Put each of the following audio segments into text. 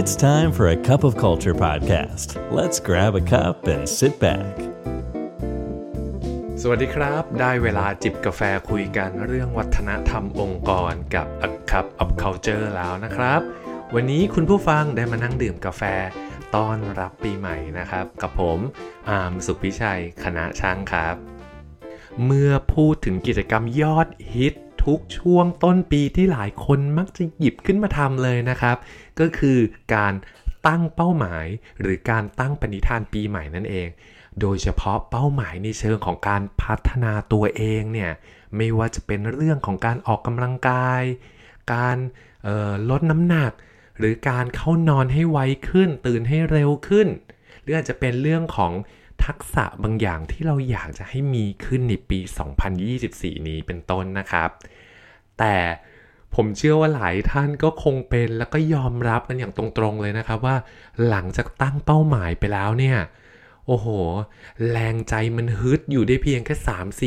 It's time for a cup of culture podcast. Let's grab a cup and sit back. สวัสดีครับ ได้เวลาจิบกาแฟคุยกันเรื่องวัฒนธรรมองค์กรกับ A Cup of Culture แล้วนะครับ วันนี้คุณผู้ฟังได้มานั่งดื่มกาแฟต้อนรับปีใหม่นะครับ กับผมอาร์มสุขพิชัย คณะช่างครับ เมื่อพูดถึงกิจกรรมยอดฮิตทุกช่วงต้นปีที่หลายคนมักจะหยิบขึ้นมาทำเลยนะครับ ก็คือการตั้งเป้าหมายหรือการตั้งปณิธานปีใหม่นั่นเอง โดยเฉพาะเป้าหมายในเชิงของการพัฒนาตัวเองเนี่ยไม่ว่าจะเป็นเรื่องของการออกกำลังกาย การลดน้ำหนัก หรือการเข้านอนให้ไวขึ้น ตื่นให้เร็วขึ้น หรืออาจจะเป็นเรื่องของทักษะบางอย่างที่เราอยากจะให้มีขึ้นในปี 2024 นี้เป็นต้นนะครับ แต่ ผมเชื่อว่าหลายท่านก็คงเป็นแล้วก็ยอมรับกันอย่างตรงๆเลยนะครับว่าหลังจากตั้งเป้าหมายไปแล้วเนี่ย โอ้โห แรงใจมันฮึดอยู่ได้เพียงแค่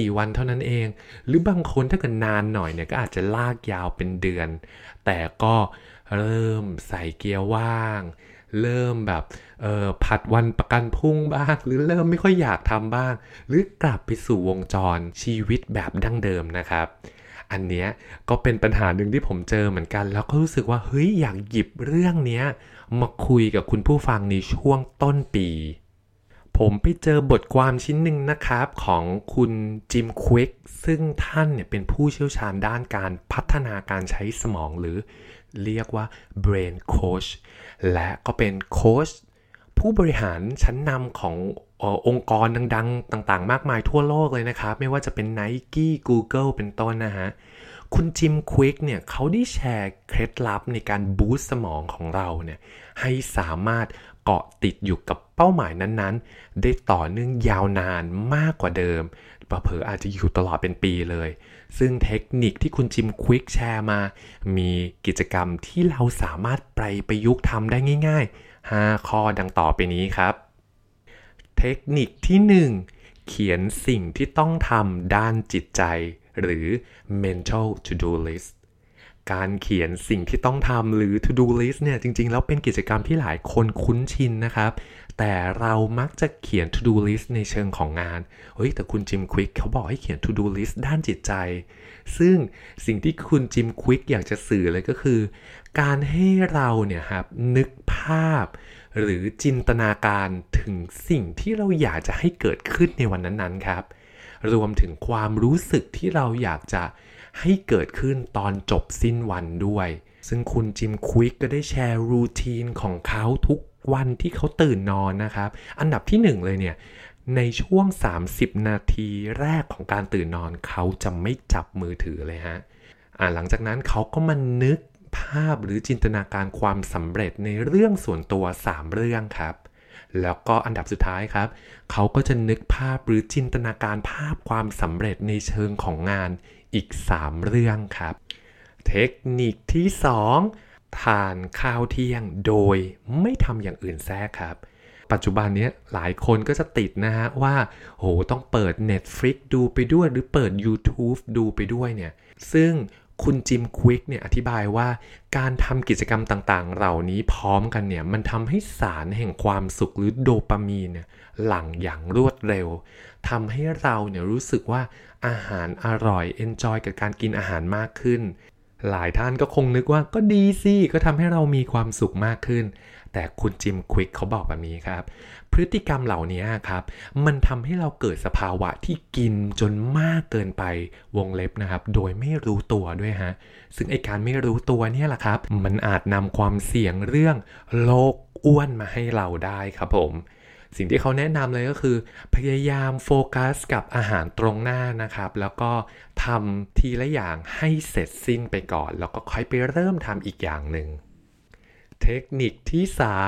3-4 วันเท่านั้นเอง หรือบางคนถ้าเกิดนานหน่อยเนี่ยก็อาจจะลากยาวเป็นเดือน แต่ก็เริ่มใส่เกียร์ว่าง เริ่มแบบเออผัดวันประกันพุ่งบ้าง หรือเริ่มไม่ค่อยอยากทำบ้าง หรือกลับไปสู่วงจรชีวิตแบบดั้งเดิมนะครับ อันเนี้ยก็เป็นปัญหาหนึ่งที่ผมเจอเหมือนกัน แล้วก็รู้สึกว่าเฮ้ยอยากหยิบเรื่องเนี้ยมาคุยกับคุณผู้ฟังในช่วงต้นปี ผมไปเจอบทความชิ้นหนึ่งนะครับของคุณจิมควิกซึ่งท่านเนี่ยเป็นผู้เชี่ยวชาญด้านการพัฒนาการใช้สมองหรือเรียกว่า brain coach และก็เป็นโค้ชผู้บริหารชั้นนำของ องค์กรดังๆ ต่างๆ มากมายทั่วโลกเลยนะครับ ไม่ว่าจะเป็น Nike Google เป็นต้นนะฮะ คุณจิมควิกเนี่ยเขาได้แชร์เคล็ดลับในการบูสต์สมองของเราเนี่ยให้สามารถเกาะติดอยู่กับเป้าหมายนั้นๆ ได้ต่อเนื่องยาวนานมากกว่าเดิมปะเผลออาจจะอยู่ตลอดเป็นปีเลย ซึ่งเทคนิคที่คุณจิมควิกแชร์มา มีกิจกรรมที่เราสามารถไปประยุกต์ทำได้ง่าย ๆ 5 ข้อดังต่อไปนี้ครับ เทคนิคที่ 1 เขียนสิ่งที่ต้องทำด้านจิตใจ หรือ mental to do list การเขียนสิ่งที่ต้องทำหรือ to do list เนี่ยจริง ๆ แล้วเป็นกิจกรรมที่หลายคนคุ้นชินนะครับ แต่เรามักจะเขียน to do list ในเชิงของงาน เฮ้ย แต่คุณจิมควิกเขาบอกให้เขียน to do list ด้านจิตใจ ซึ่งสิ่งที่คุณจิมควิกอยากจะสื่อเลยก็คือ การให้เราเนี่ยครับนึกภาพ หรือจินตนาการถึงสิ่งที่เราอยากจะให้เกิดขึ้นในวันนั้นๆครับ รวมถึงความรู้สึกที่เราอยากจะให้เกิดขึ้นตอนจบสิ้นวันด้วย ซึ่งคุณจิมควิกก็ได้แชร์รูทีนของเขาทุกวันที่เขาตื่นนอนนะครับ อันดับที่ 1 เลยเนี่ย ในช่วง 30 นาทีแรกของการตื่นนอนเขาจะไม่จับมือถือเลยฮะหลังจากนั้นเขาก็มานึกาพหรือจินตนาการความสำเร็จในเรื่องส่วนตัว 3 เรื่องครับ แล้วก็อันดับสุดท้ายครับ เขาก็จะนึกภาพหรือจินตนาการภาพความสำเร็จในเชิงของงานอีก 3 เรื่องครับ เทคนิคที่ 2 ทานข้าวเที่ยงโดยไม่ทำอย่างอื่นแทรกครับปัจจุบันนี้หลายคนก็จะติดนะฮะว่าโหต้องเปิด Netflix ดูไปด้วยหรือเปิด YouTube ดูไปด้วยเนี่ย ซึ่ง คุณ Jim Kwik เนี่ยอธิบายว่าการทำกิจกรรมต่างๆ เหล่านี้พร้อมกันเนี่ยมันทำให้สารแห่งความสุขหรือโดปามีนเนี่ยหลั่งอย่างรวดเร็วทำให้เราเนี่ยรู้สึกว่าอาหารอร่อย enjoy กับการกินอาหารมากขึ้น หลายท่านก็คงนึกว่าก็ดีสิก็ทำให้เรามีความสุขมากขึ้น แต่คุณจิมควิกเขาบอกแบบนี้ครับ พฤติกรรมเหล่านี้ครับ มันทำให้เราเกิดสภาวะที่กินจนมากเกินไปวงเล็บนะครับ โดยไม่รู้ตัวด้วยฮะ ซึ่งไอการไม่รู้ตัวเนี่ยแหละครับ มันอาจนำความเสี่ยงเรื่องโรคอ้วนมาให้เราได้ครับผม สิ่งที่เขาแนะนำเลยก็คือ พยายามโฟกัสกับอาหารตรงหน้านะครับ แล้วก็ทำทีละอย่างให้เสร็จสิ้นไปก่อน แล้วก็ค่อยไปเริ่มทำอีกอย่างหนึ่ง เทคนิคที่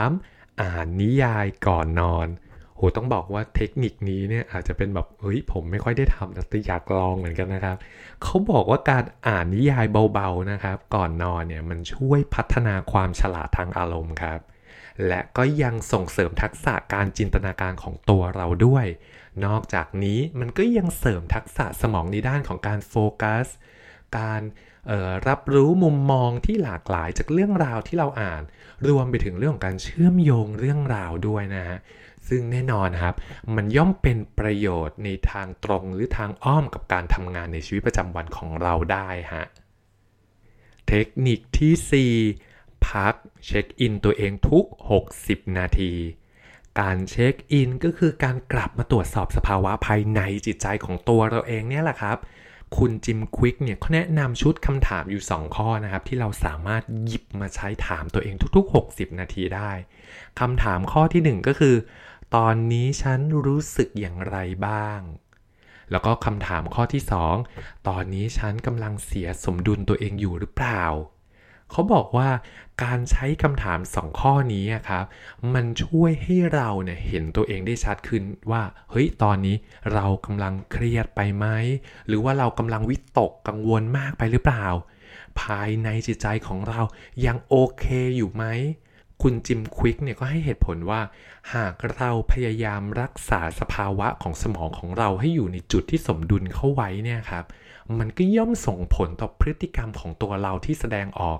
3 อ่านนิยายก่อนนอนโหต้องบอกว่าเทคนิคนี้เนี่ยอาจจะเป็นแบบเฮ้ยผมไม่ค่อยได้ทำแต่อยากลองเหมือนกันนะครับเขาบอกว่าการอ่านนิยายเบาๆนะครับ ก่อนนอนเนี่ยมันช่วยพัฒนาความฉลาดทางอารมณ์ครับ และก็ยังส่งเสริมทักษะการจินตนาการของตัวเราด้วย นอกจากนี้มันก็ยังเสริมทักษะสมองในด้านของการโฟกัส การรับรู้มุมมองที่หลากหลายจากเรื่องราวที่เราอ่าน รวมไปถึงเรื่องของการเชื่อมโยงเรื่องราวด้วยนะฮะซึ่งแน่นอนครับ มันย่อมเป็นประโยชน์ในทางตรงหรือทางอ้อมกับการทำงานในชีวิตประจำวันของเราได้ฮะเทคนิคที่ 4 พักเช็คอินตัวเองทุก 60 นาที การเช็คอินก็คือการกลับมาตรวจสอบสภาวะภายในจิตใจของตัวเราเองเนี่ยแหละครับ คุณจิมควิกเนี่ยเขาแนะนำชุดคำถามอยู่ 2 ข้อนะครับ ที่เราสามารถหยิบมาใช้ถามตัวเองทุก ๆ 60 นาทีได้คำถามข้อที่ 1 ก็คือ ตอนนี้ฉันรู้สึกอย่างไรบ้างแล้วก็คำถามข้อที่ 2 ตอนนี้ฉันกำลังเสียสมดุลตัวเองอยู่หรือเปล่า เขาบอกว่าการใช้คำถามสองข้อนี้ครับ มันช่วยให้เราเนี่ยเห็นตัวเองได้ชัดขึ้นว่า เฮ้ย ตอนนี้เรากำลังเครียดไปไหม หรือว่าเรากำลังวิตกกังวลมากไปหรือเปล่า ภายในจิตใจของเรายังโอเคอยู่ไหม คุณจิมควิกเนี่ยก็ให้เหตุผลว่า หากเราพยายามรักษาสภาวะของสมองของเราให้อยู่ในจุดที่สมดุลเข้าไว้เนี่ยครับ มันก็ย่อมส่งผลต่อพฤติกรรมของตัวเราที่แสดงออก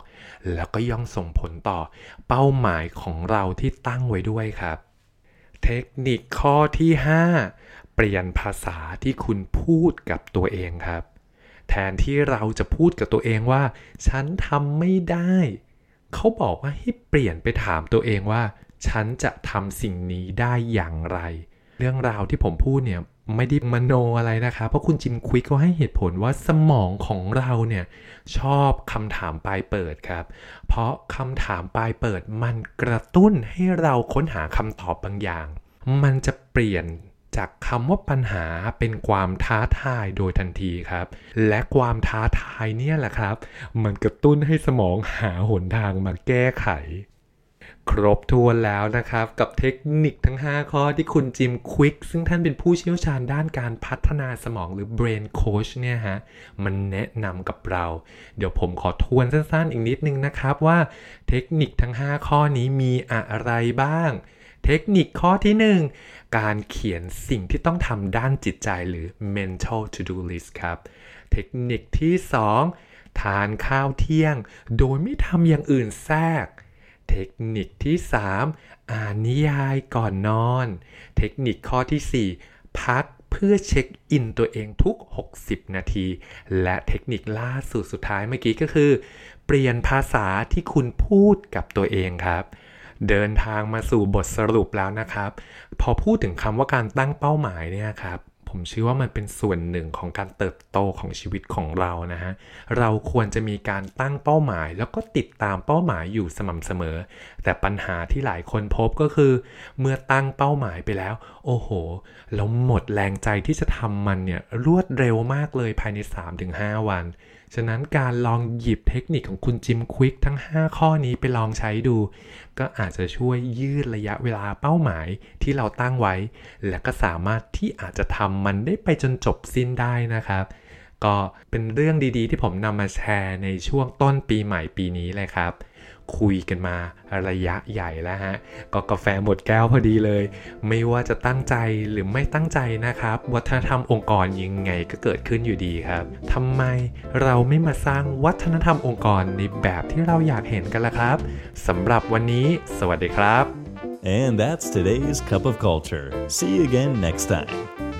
แล้วก็ย่อมส่งผลต่อเป้าหมายของเราที่ตั้งไว้ด้วยครับ เทคนิคข้อที่ 5 เปลี่ยนภาษาที่คุณพูดกับตัวเองครับ แทนที่เราจะพูดกับตัวเองว่า ฉันทำไม่ได้ เขาบอกว่าให้เปลี่ยนไปถามตัวเองว่า ฉันจะทำสิ่งนี้ได้อย่างไร เรื่องราวที่ผมพูดเนี่ย ไม่ได้มโนอะไรนะคะ เพราะคุณจิมควิกก็ให้เหตุผลว่าสมองของเราเนี่ยชอบคำถามปลายเปิดครับ เพราะคำถามปลายเปิดมันกระตุ้นให้เราค้นหาคำตอบบางอย่าง มันจะเปลี่ยนจากคำว่าปัญหาเป็นความท้าทายโดยทันทีครับ และความท้าทายเนี่ยแหละครับ มันกระตุ้นให้สมองหาหนทางมาแก้ไข ครบถ้วนแล้วนะครับ กับเทคนิคทั้ง 5 ข้อที่คุณจิมควิกซึ่งท่านเป็นผู้เชี่ยวชาญด้านการพัฒนาสมองหรือ brain coach เนี่ยฮะ มันแนะนำกับเรา เดี๋ยวผมขอทวนสั้นๆอีกนิดนึงนะครับว่าเทคนิคทั้ง 5 ข้อนี้มีอะไรบ้าง เทคนิคข้อที่ 1 การเขียนสิ่งที่ต้องทำด้านจิตใจหรือ mental to do list ครับ เทคนิคที่ 2 ทานข้าวเที่ยง โดยไม่ทำอย่างอื่นแทรก เทคนิคที่ 3 อ่านนิยายก่อนนอน เทคนิคข้อที่ 4 พักเพื่อเช็คอินตัวเองทุก 60 นาที และเทคนิคล่าสุดสุดท้ายเมื่อกี้ก็คือ เปลี่ยนภาษาที่คุณพูดกับตัวเองครับ เดินทางมาสู่บทสรุปแล้วนะครับ พอพูดถึงคำว่าการตั้งเป้าหมายเนี่ยครับ ผมเชื่อว่ามันเป็นส่วนหนึ่งของการเติบโตของชีวิตของเรานะฮะ เราควรจะมีการตั้งเป้าหมาย แล้วก็ติดตามเป้าหมายอยู่สม่ำเสมอ แต่ปัญหาที่หลายคนพบก็คือ เมื่อตั้งเป้าหมายไปแล้ว โอ้โห เราหมดแรงใจที่จะทำมันเนี่ยรวดเร็วมากเลยภายใน 3-5 วัน ฉะนั้นการลองหยิบเทคนิคของคุณจิมควิกทั้ง 5 ข้อนี้ไปลองใช้ดู ก็อาจจะช่วยยืดระยะเวลาเป้าหมายที่เราตั้งไว้ และก็สามารถที่อาจจะทำมันได้ไปจนจบสิ้นได้นะครับ ก็เป็นเรื่องดีๆ ที่ผมนำมาแชร์ในช่วงต้นปีใหม่ปีนี้เลยครับ คุยกันมาระยะใหญ่แล้วฮะ ก็กาแฟหมดแก้วพอดีเลย ไม่ว่าจะตั้งใจหรือไม่ตั้งใจนะครับ วัฒนธรรมองค์กรยังไงก็เกิดขึ้นอยู่ดีครับทำไมเราไม่มาสร้างวัฒนธรรมองค์กรในแบบที่เราอยากเห็นกันล่ะครับสำหรับวันนี้ สวัสดีครับ And that's today's cup of culture. See you again next time.